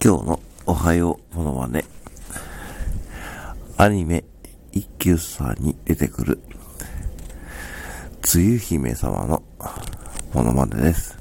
今日のおはようものまね。アニメ一休さんに出てくる、つゆ姫様のものまねです。